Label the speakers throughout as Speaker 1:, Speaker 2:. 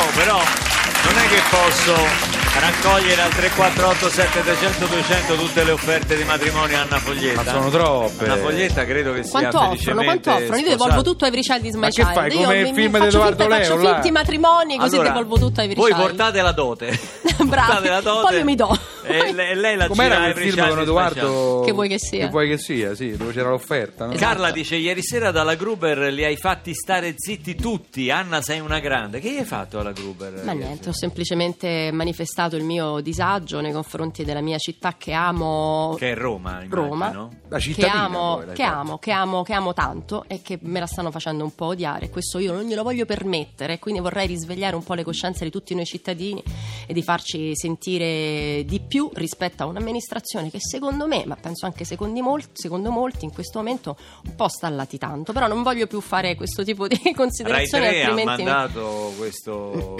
Speaker 1: io però non è che posso raccogliere al 348 7300 200 tutte le offerte di matrimonio a Anna Foglietta.
Speaker 2: Ma sono troppe.
Speaker 1: Anna Foglietta credo che sia
Speaker 3: Quanto offrono?
Speaker 1: felicemente
Speaker 3: Quanto offrono? Io devolvo tutto ai di
Speaker 2: Ma
Speaker 3: My
Speaker 2: che
Speaker 3: Child.
Speaker 2: fai,
Speaker 3: Io
Speaker 2: come
Speaker 3: mi-
Speaker 2: il film di
Speaker 3: faccio
Speaker 2: Edoardo Leo,
Speaker 3: Faccio
Speaker 2: là?
Speaker 3: finti matrimoni così
Speaker 1: Allora,
Speaker 3: devolvo tutto ai
Speaker 1: Voi
Speaker 3: Richard.
Speaker 1: portate la dote.
Speaker 3: Bravi.
Speaker 1: Portate la dote.
Speaker 3: Poi io mi do.
Speaker 1: E lei, lei la
Speaker 2: Com'era quel film con. Edoardo?
Speaker 3: Che vuoi che sia?
Speaker 2: Che vuoi che sia, sì, dove c'era l'offerta, no?
Speaker 3: Esatto.
Speaker 1: Carla dice ieri sera dalla Gruber li hai fatti stare zitti tutti Anna sei una grande che gli hai fatto alla Gruber?
Speaker 3: Ma niente, ho semplicemente manifestato il mio disagio nei confronti della mia città che amo.
Speaker 1: che è Roma immagino.
Speaker 3: Roma,
Speaker 2: La
Speaker 3: che amo,
Speaker 2: poi,
Speaker 3: che, amo, che amo, che amo tanto e che me la stanno facendo un po' odiare. E Questo io non glielo voglio permettere, quindi vorrei risvegliare un po' le coscienze di tutti noi cittadini e di farci sentire di più rispetto a un'amministrazione che secondo me, ma penso anche secondo molti, secondo molti in questo momento un po' sta latitando. Però non voglio più fare questo tipo di
Speaker 1: Rai
Speaker 3: considerazioni,
Speaker 1: 3 ha
Speaker 3: altrimenti mi-
Speaker 1: mandato questo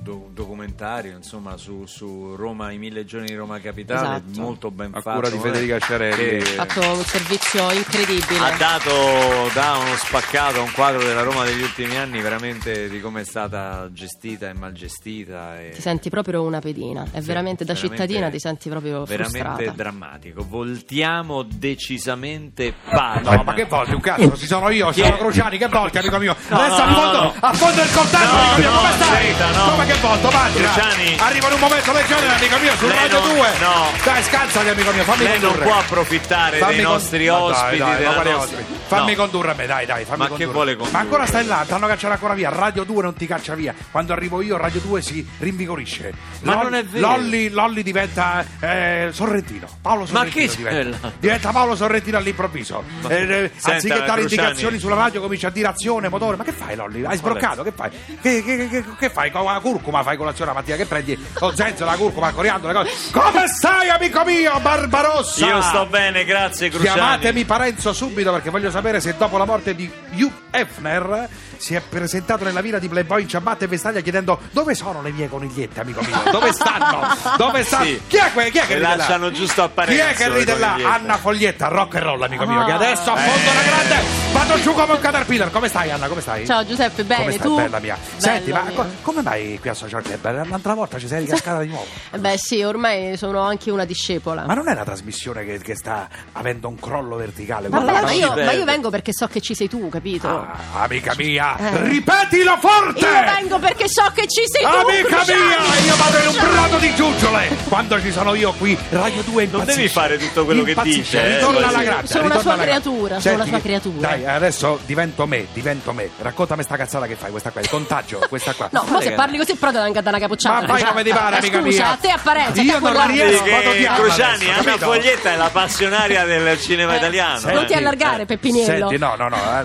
Speaker 1: do- documentario insomma su, su Roma, i mille giorni di Roma Capitale,
Speaker 3: Esatto.
Speaker 1: molto ben
Speaker 2: A
Speaker 1: fatto.
Speaker 2: cura di
Speaker 1: eh,
Speaker 2: Federica Ciarelli.
Speaker 1: che
Speaker 3: ha fatto un servizio incredibile.
Speaker 1: ha dato da uno spaccato a un quadro della Roma degli ultimi anni veramente di come è stata gestita e mal gestita. E
Speaker 3: Ti senti proprio una pedina, è
Speaker 1: Sì,
Speaker 3: veramente da cittadina ti senti proprio
Speaker 1: veramente
Speaker 3: frustrata.
Speaker 1: drammatico. Voltiamo decisamente pagina.
Speaker 2: No, ma che volte un cazzo? Si sono io, siamo
Speaker 1: è?
Speaker 2: Cruciani, che volte, amico mio?
Speaker 1: No,
Speaker 2: Adesso
Speaker 1: no,
Speaker 2: affondo,
Speaker 1: no.
Speaker 2: affondo il coltello,
Speaker 1: No,
Speaker 2: amico mio,
Speaker 1: no,
Speaker 2: come stai?
Speaker 1: no.
Speaker 2: Come che volto, immagina.
Speaker 1: Cruciani.
Speaker 2: Arriva in un momento genere, amico mio, su
Speaker 1: Lei
Speaker 2: Radio
Speaker 1: non-
Speaker 2: 2.
Speaker 1: no.
Speaker 2: Dai, scansati, amico mio, fammi
Speaker 1: Lei non
Speaker 2: condurre.
Speaker 1: può approfittare
Speaker 2: Fammi
Speaker 1: dei
Speaker 2: con-
Speaker 1: nostri
Speaker 2: Ma dai,
Speaker 1: ospiti.
Speaker 2: dai, quali
Speaker 1: nostra-
Speaker 2: ospiti? Fammi
Speaker 1: No.
Speaker 2: condurre a me, dai, dai, fammi
Speaker 1: Ma che
Speaker 2: condurre.
Speaker 1: vuole condurre?
Speaker 2: Ma ancora stai là, ti hanno cacciato ancora via. Radio 2 non ti caccia via. Quando arrivo io, Radio 2 si rinvigorisce.
Speaker 1: Ma non è vero.
Speaker 2: Lolli, Lolli diventa eh, Sorrentino. Paolo
Speaker 1: Ma
Speaker 2: Sorrentino
Speaker 1: chi
Speaker 2: diventa.
Speaker 1: c'è là?
Speaker 2: Diventa Paolo Sorrentino all'improvviso. Eh, eh,
Speaker 1: Senta,
Speaker 2: anziché dare
Speaker 1: Cruciani.
Speaker 2: indicazioni sulla radio, comincia a dire azione, motore. Ma che fai, Lolli? Hai sbroccato? Che fai? Che, che- che- che fai? Con la curcuma fai colazione la mattina? Che prendi? Lo zenzero, la curcuma, coriandolo, le cose. Come stai, amico mio, Barbarossa?
Speaker 1: Io sto bene, grazie Cruciani.
Speaker 2: Chiamatemi Parenzo subito perché voglio sapere se dopo la morte di Hugh Hefner si è presentato nella villa di Playboy in ciabatte e vestaglia chiedendo dove sono le mie conigliette, amico mio? Dove stanno? Dove stanno?
Speaker 1: Sì.
Speaker 2: Chi è, que- chi è che
Speaker 1: Le
Speaker 2: ride là?
Speaker 1: lasciano giusto a
Speaker 2: Chi è che ride là? Anna Foglietta, rock and roll, amico mio, che
Speaker 3: Ah.
Speaker 2: adesso affondo la grande vado giù come un caterpillar. Come stai, Anna? Come stai?
Speaker 3: Ciao Giuseppe, bene,
Speaker 2: Come stai,
Speaker 3: tu?
Speaker 2: bella mia? Senti,
Speaker 3: Bello
Speaker 2: ma
Speaker 3: mio.
Speaker 2: co- come mai qui a Social Club? L'altra volta ci sei ricascata di nuovo.
Speaker 3: Eh Beh sì, ormai sono anche una discepola.
Speaker 2: Ma non è la trasmissione che, che sta avendo un crollo verticale?
Speaker 3: Ma,
Speaker 2: Guarda,
Speaker 3: ma io, ma io vengo perché so che ci sei tu, capito?
Speaker 2: Ah, amica mia,
Speaker 3: Eh.
Speaker 2: ripetilo forte!
Speaker 3: Io vengo perché so che ci sei tu,
Speaker 2: Amica mia, io vado in un prato di giuggiole! Quando ci sono io qui, Radio 2
Speaker 1: Non
Speaker 2: impazzisce.
Speaker 1: devi fare tutto quello che
Speaker 2: Impazzisce,
Speaker 1: dice, eh,
Speaker 2: Ritorna
Speaker 1: così.
Speaker 2: alla grande.
Speaker 3: Sono una sua creatura, sono una
Speaker 2: Senti,
Speaker 3: sua creatura.
Speaker 2: Dai, adesso divento me, divento me. Raccontami sta cazzata che fai, questa qua, il contagio, questa qua.
Speaker 3: No, ma se parli così però devi andare una capocciata.
Speaker 2: Ma fai come ti pare, amica
Speaker 3: Scusa,
Speaker 2: mia.
Speaker 3: a te apparenza,
Speaker 2: Io
Speaker 3: te a
Speaker 2: non
Speaker 3: quella-
Speaker 2: riesco
Speaker 1: Cruciani,
Speaker 2: adesso,
Speaker 1: Anna
Speaker 2: capito?
Speaker 1: Foglietta è la passionaria del cinema
Speaker 3: Eh,
Speaker 1: italiano.
Speaker 2: Senti,
Speaker 3: non ti allargare,
Speaker 1: eh.
Speaker 3: Peppiniello.
Speaker 2: Senti, no, no, no, eh,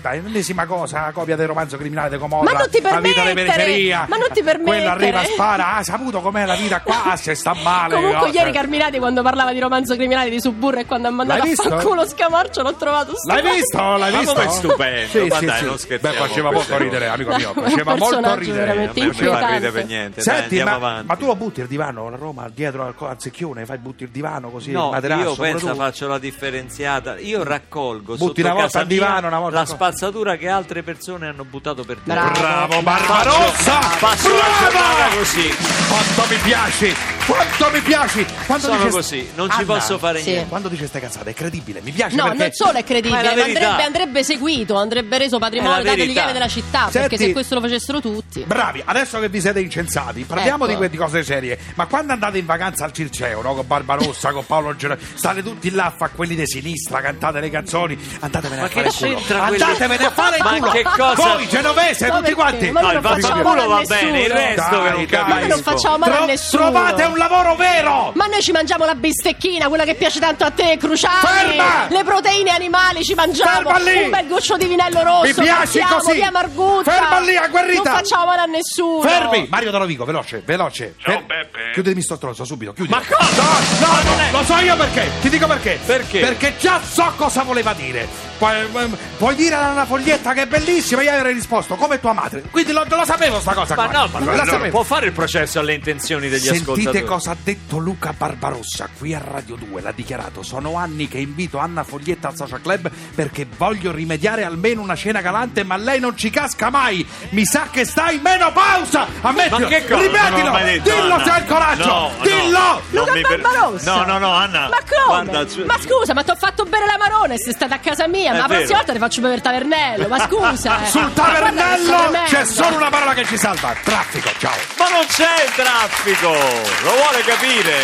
Speaker 2: dai, l'ennesima cosa, la copia del romanzo criminale di Comorra.
Speaker 3: Ma non ti
Speaker 2: La
Speaker 3: permettere! Ma non ti permettere!
Speaker 2: Quella arriva, spara, ha saputo com'è la vita qua, se sta male.
Speaker 3: Comunque
Speaker 2: no?
Speaker 3: ieri Carminati quando parlava di romanzo criminale di Suburra e quando ha mandato a
Speaker 2: visto?
Speaker 3: fanculo Scamarcio l'ho trovato
Speaker 2: L'hai
Speaker 3: stupendo.
Speaker 2: Visto? L'hai
Speaker 1: Ma
Speaker 2: visto?
Speaker 1: com'è stupendo?
Speaker 2: Sì,
Speaker 1: Ma
Speaker 2: sì,
Speaker 1: dai,
Speaker 2: sì.
Speaker 1: non scherziamo
Speaker 2: Beh, faceva molto ridere, amico mio.
Speaker 3: No,
Speaker 2: Faceva molto ridere.
Speaker 3: veramente
Speaker 1: A me non mi fa ridere per niente. Dai,
Speaker 2: Senti,
Speaker 1: andiamo
Speaker 2: ma,
Speaker 1: avanti.
Speaker 2: ma tu lo butti il divano a Roma dietro al, al secchione? Fai butti il divano così? il
Speaker 1: No,
Speaker 2: materasso,
Speaker 1: io penso faccio la differenziata. Io raccolgo
Speaker 2: Butti
Speaker 1: sotto
Speaker 2: una volta
Speaker 1: casa
Speaker 2: al divano, una volta
Speaker 1: la spazzatura che altre persone hanno buttato per terra.
Speaker 3: Bravo.
Speaker 2: Barbarossa!
Speaker 1: Passo la giornata
Speaker 2: Brava!
Speaker 1: così.
Speaker 2: Quanto mi piaci! Quanto mi piaci! Quando
Speaker 1: Sono
Speaker 2: dice-
Speaker 1: così, non ci
Speaker 2: Anna,
Speaker 1: posso fare
Speaker 3: Sì.
Speaker 1: niente.
Speaker 2: Quando dice ste cazzate è credibile, mi piace
Speaker 3: No,
Speaker 2: perché...
Speaker 3: non solo è credibile,
Speaker 1: Ma è
Speaker 3: ma, andrebbe, andrebbe seguito, andrebbe reso patrimonio,
Speaker 1: la
Speaker 3: dato
Speaker 1: verità.
Speaker 3: lieve della città, perché
Speaker 2: Senti-
Speaker 3: se questo lo facessero tutti.
Speaker 2: Bravi, adesso che vi siete incensati, parliamo
Speaker 3: Ecco.
Speaker 2: di, di cose serie. Ma quando andate in vacanza al Circeo, no? Con Barbarossa, con Paolo Gerardi, state tutti là a fare quelli di sinistra, cantate le canzoni, andatevene
Speaker 1: Ma
Speaker 2: a fare il culo. Andatevene a fare il
Speaker 1: Ma
Speaker 2: culo.
Speaker 1: che cosa-
Speaker 2: Voi, genovese,
Speaker 3: Ma
Speaker 2: tutti
Speaker 3: perché?
Speaker 2: quanti.
Speaker 3: Ma
Speaker 1: No,
Speaker 3: non
Speaker 1: il culo va bene, il resto che non capisco.
Speaker 3: Ma noi non facciamo male a nessuno.
Speaker 2: Trovate un lavoro vero!
Speaker 3: Ma noi ci mangiamo la bistecchina, quella che piace tanto a te, Cruciani.
Speaker 2: Ferma!
Speaker 3: Le proteine animali ci mangiamo.
Speaker 2: Ferma lì!
Speaker 3: Un bel goccio di vinello rosso.
Speaker 2: Mi
Speaker 3: passiamo
Speaker 2: così!
Speaker 3: via Margutta.
Speaker 2: Ferma lì, agguerrita!
Speaker 3: Non facciamo male a nessuno.
Speaker 2: Fermi! Mario Dalovico, veloce, veloce.
Speaker 4: Ciao,
Speaker 2: Fer-
Speaker 4: Peppe.
Speaker 2: Chiudimi sto stronzo subito, chiudi.
Speaker 1: Ma cosa?
Speaker 2: No, no,
Speaker 1: è-
Speaker 2: lo so io perché. Ti dico perché.
Speaker 1: Perché?
Speaker 2: Perché già so cosa voleva dire. Pu- ehm, Puoi dire una foglietta che è bellissima, io avrei risposto come tua madre. Quindi lo, lo sapevo sta cosa
Speaker 1: Ma
Speaker 2: qua.
Speaker 1: no, ma non
Speaker 2: sapevo.
Speaker 1: può fare il processo alle intenzioni degli
Speaker 2: Sentite
Speaker 1: ascoltatori.
Speaker 2: Cosa ha detto Luca Barbarossa qui a Radio 2. L'ha dichiarato: Sono anni che invito Anna Foglietta al Social Club perché voglio rimediare almeno una cena galante, ma lei non ci casca mai. Mi sa che sta in menopausa. Ammettilo.
Speaker 1: Ma che cosa?
Speaker 2: Ripetilo.
Speaker 1: Non detto,
Speaker 2: Dillo
Speaker 1: Anna.
Speaker 2: se hai il coraggio.
Speaker 1: No, no.
Speaker 2: Dillo.
Speaker 1: Non
Speaker 3: Luca
Speaker 1: per-
Speaker 3: Barbarossa.
Speaker 1: No, no, no, Anna.
Speaker 3: Ma come?
Speaker 1: Guarda,
Speaker 3: Ma scusa, ma ti ho fatto bere l'amarone, sei stata a casa mia, ma la prossima volta ti faccio bere il tavernello, ma scusa. eh.
Speaker 2: Sul tavernello c'è solo una parola che ci salva: traffico. Ciao.
Speaker 1: Ma non c'è il traffico! Vuole capire?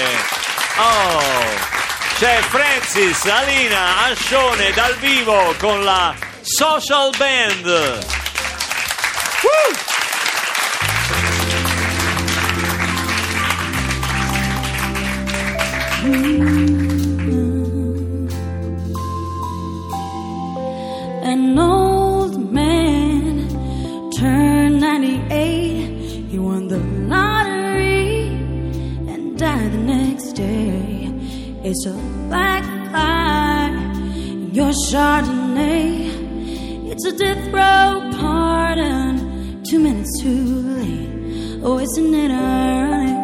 Speaker 1: Oh! C'è Francis, Alina, Ascione dal vivo con la Social Band.
Speaker 5: An old man turned 98. He won the lottery died the next day. It's a backfire in your Chardonnay. It's a death row pardon, two minutes too late. Oh, isn't it ironic?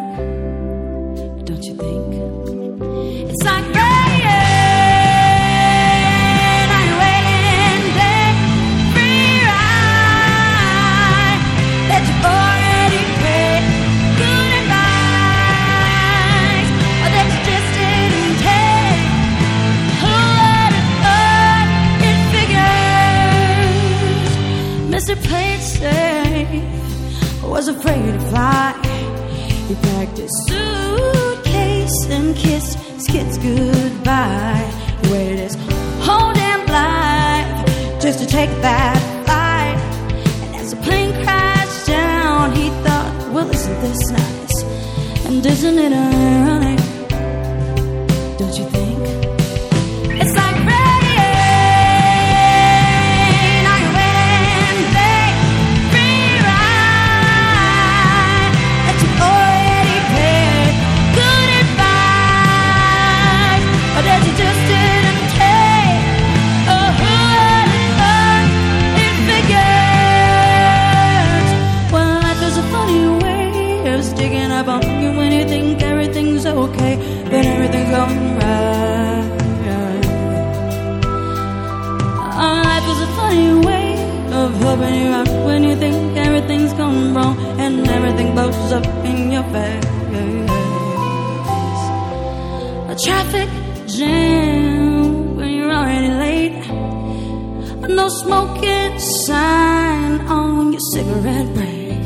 Speaker 5: To take that flight. And as the plane crashed down, he thought, well, isn't this nice? And isn't it ironic? Smoking sign on your cigarette break.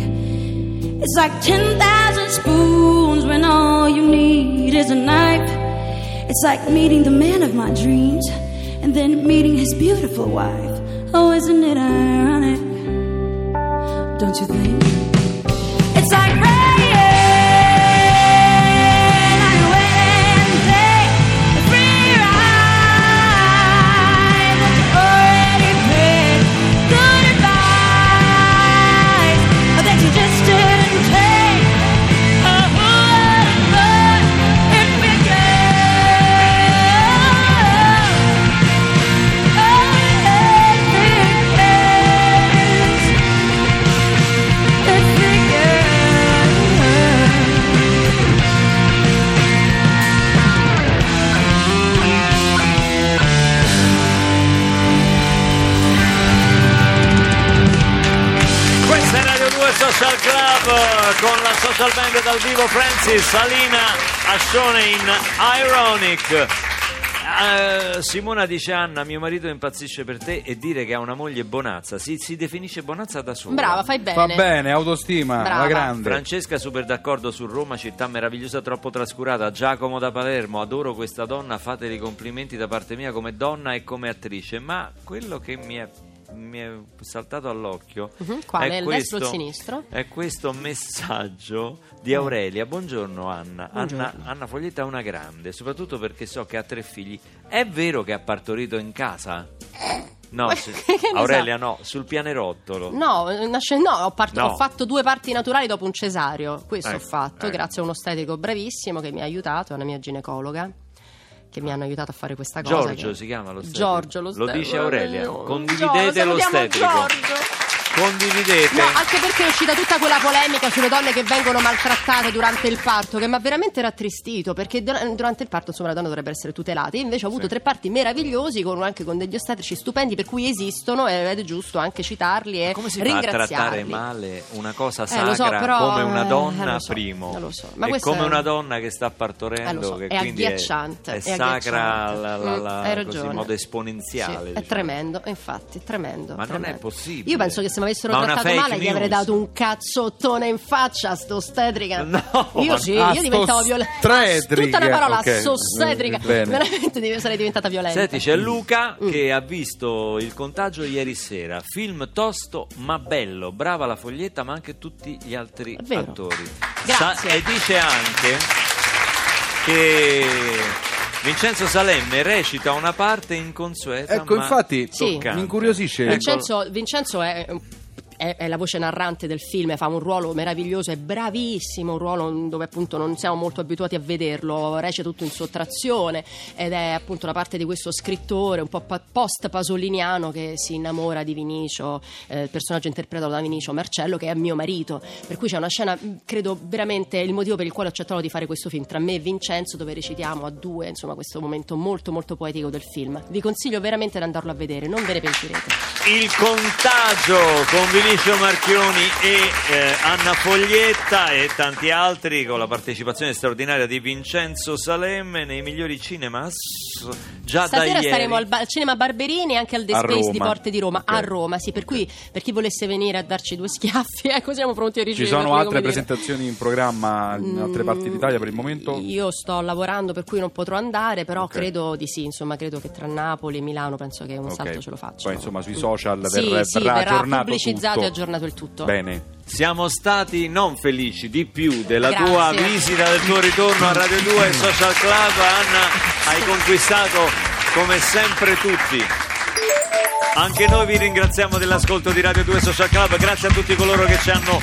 Speaker 5: It's like 10,000 spoons when all you need is a knife. It's like meeting the man of my dreams and then meeting his beautiful wife. Oh, isn't it ironic? Don't you think?
Speaker 1: Club con la social band dal vivo Francis, Salina, Ascione in Ironic. Eh, Simona dice Anna, mio marito impazzisce per te e dire che ha una moglie bonazza. Si, si definisce bonazza da sola.
Speaker 3: Brava, fai bene.
Speaker 2: Va bene, autostima,
Speaker 3: Brava.
Speaker 2: la grande.
Speaker 1: Francesca super d'accordo su Roma, città meravigliosa troppo trascurata. Giacomo da Palermo, adoro questa donna, fateli complimenti da parte mia come donna e come attrice. Ma quello che mi è, mi è saltato all'occhio
Speaker 3: Mhm, quale?
Speaker 1: è
Speaker 3: Il
Speaker 1: questo,
Speaker 3: destro o sinistro?
Speaker 1: È questo messaggio di Aurelia. Buongiorno Anna. Anna. Anna Foglietta è una grande, soprattutto perché so che ha tre figli. È vero che ha partorito in casa? No, Aurelia no, sul pianerottolo.
Speaker 3: No, nasce- no, ho, part-
Speaker 1: No.
Speaker 3: ho fatto due parti naturali dopo un cesario. Questo
Speaker 1: Ecco,
Speaker 3: ho fatto,
Speaker 1: ecco.
Speaker 3: grazie a un ostetico bravissimo che mi ha aiutato, a una mia ginecologa. Che mi hanno aiutato a fare questa cosa.
Speaker 1: Giorgio
Speaker 3: che-
Speaker 1: si chiama lo stetico.
Speaker 3: Giorgio, lo
Speaker 1: Lo
Speaker 3: stetico.
Speaker 1: dice Aurelia.
Speaker 3: Giorgio,
Speaker 1: Condividete lo
Speaker 3: salutiamo
Speaker 1: stetico.
Speaker 3: Giorgio.
Speaker 1: Condividete.
Speaker 3: No, anche perché è uscita tutta quella polemica sulle donne che vengono maltrattate durante il parto, che mi ha veramente rattristito, perché dur- durante il parto insomma le donne dovrebbero essere tutelate. Io invece ho avuto tre parti meravigliosi, con, anche con degli ostetrici stupendi, per cui esistono ed è giusto anche citarli e
Speaker 1: Come si
Speaker 3: ringraziarli.
Speaker 1: trattare male una cosa
Speaker 3: Eh,
Speaker 1: sacra
Speaker 3: lo so, però,
Speaker 1: come una
Speaker 3: eh,
Speaker 1: donna
Speaker 3: lo so,
Speaker 1: primo
Speaker 3: lo so. Ma
Speaker 1: come
Speaker 3: è-
Speaker 1: una donna che sta partorendo
Speaker 3: Eh, so,
Speaker 1: che
Speaker 3: è
Speaker 1: quindi
Speaker 3: agghiacciante,
Speaker 1: è,
Speaker 3: è
Speaker 1: sacra la, la-
Speaker 3: Mm,
Speaker 1: la- così, in modo esponenziale
Speaker 3: Sì, è
Speaker 1: diciamo.
Speaker 3: tremendo, infatti, è tremendo.
Speaker 1: Ma non
Speaker 3: tremendo.
Speaker 1: è possibile.
Speaker 3: Io penso che mi avessero
Speaker 1: Ma
Speaker 3: trattato male gli avrei dato un cazzottone in faccia a sto ostetrica.
Speaker 1: No,
Speaker 3: io sì, io diventavo violenta. Tutta una parola,
Speaker 2: ok.
Speaker 3: sostetrica.
Speaker 2: Bene.
Speaker 3: Veramente sarei diventata violenta.
Speaker 1: Senti, c'è Luca
Speaker 3: Mm.
Speaker 1: che ha visto il contagio ieri sera. Film tosto ma bello. Brava la foglietta, ma anche tutti gli altri attori.
Speaker 3: Grazie.
Speaker 1: e dice anche che Vincenzo Salemme recita una parte inconsueta.
Speaker 2: Ecco,
Speaker 1: ma
Speaker 2: infatti,
Speaker 3: Sì.
Speaker 2: mi incuriosisce.
Speaker 3: Vincenzo, Vincenzo è, è- è la voce narrante del film, fa un ruolo meraviglioso, è bravissimo, un ruolo dove appunto non siamo molto abituati a vederlo, recita tutto in sottrazione ed è appunto la parte di questo scrittore un po' pa- post-pasoliniano che si innamora di Vinicio, eh, il personaggio interpretato da Vinicio Marcello che è mio marito, per cui c'è una scena, mh, credo veramente il motivo per il quale ho accettato di fare questo film, tra me e Vincenzo dove recitiamo a due, insomma questo momento molto molto poetico del film. Vi consiglio veramente di andarlo a vedere, non ve ne pentirete.
Speaker 1: Il contagio con Vinicio Marchioni e eh, Anna Foglietta e tanti altri con la partecipazione straordinaria di Vincenzo Salemme nei migliori cinemas già da
Speaker 3: Stasera
Speaker 1: ieri.
Speaker 3: staremo al, ba- al cinema Barberini e anche al The
Speaker 2: A
Speaker 3: Space
Speaker 2: Roma.
Speaker 3: di Porte di Roma,
Speaker 2: Ok.
Speaker 3: a Roma, sì, per cui per chi volesse venire a darci due schiaffi, ecco, siamo pronti a
Speaker 2: Ci
Speaker 3: riceverli.
Speaker 2: sono altre
Speaker 3: come dire.
Speaker 2: presentazioni in programma in altre parti d'Italia per il momento?
Speaker 3: Io sto lavorando per cui non potrò andare, però
Speaker 2: Ok.
Speaker 3: credo di sì, insomma, credo che tra Napoli e Milano penso che un salto ce lo faccio.
Speaker 2: Poi insomma sui social
Speaker 3: Sì,
Speaker 2: verrà,
Speaker 3: sì,
Speaker 2: verrà
Speaker 3: verrà
Speaker 2: aggiornato
Speaker 3: pubblicizzato
Speaker 2: tutto.
Speaker 3: E aggiornato il tutto.
Speaker 2: Bene.
Speaker 1: Siamo stati non felici di più della
Speaker 3: Grazie.
Speaker 1: tua visita, del tuo ritorno a Radio 2 e Social Club. Anna, hai conquistato come sempre tutti. Anche noi vi ringraziamo dell'ascolto di Radio 2 Social Club, grazie a tutti coloro che ci hanno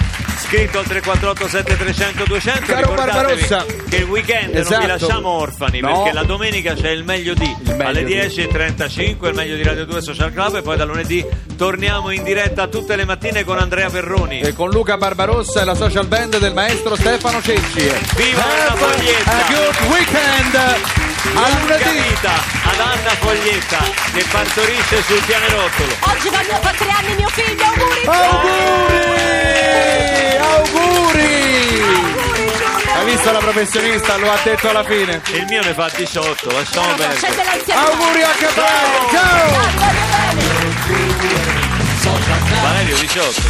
Speaker 1: scritto al 348 7300 200.
Speaker 4: Caro Barbarossa.
Speaker 1: che il weekend non vi
Speaker 4: Esatto.
Speaker 1: lasciamo orfani
Speaker 2: No.
Speaker 1: perché la domenica c'è il meglio di
Speaker 2: meglio
Speaker 1: alle
Speaker 2: di.
Speaker 1: 10.35 il meglio di Radio 2 Social Club e poi da lunedì torniamo in diretta tutte le mattine con Andrea Perroni.
Speaker 4: E con Luca Barbarossa e la social band del maestro Stefano Cecci.
Speaker 1: Viva
Speaker 4: Have
Speaker 1: Foglietta!
Speaker 4: a good weekend! A lunedì!
Speaker 1: vita ad Anna Foglietta che partorisce sul pianerottolo.
Speaker 3: Oggi va mio, fa tre anni mio figlio, auguri!
Speaker 4: Auguri! Auguri! Hai visto la professionista? Lo ha detto alla fine.
Speaker 1: Il mio ne fa 18, lasciamo perdere.
Speaker 4: Auguri anche a te! Ciao!
Speaker 3: Voglio.
Speaker 1: Valerio 18.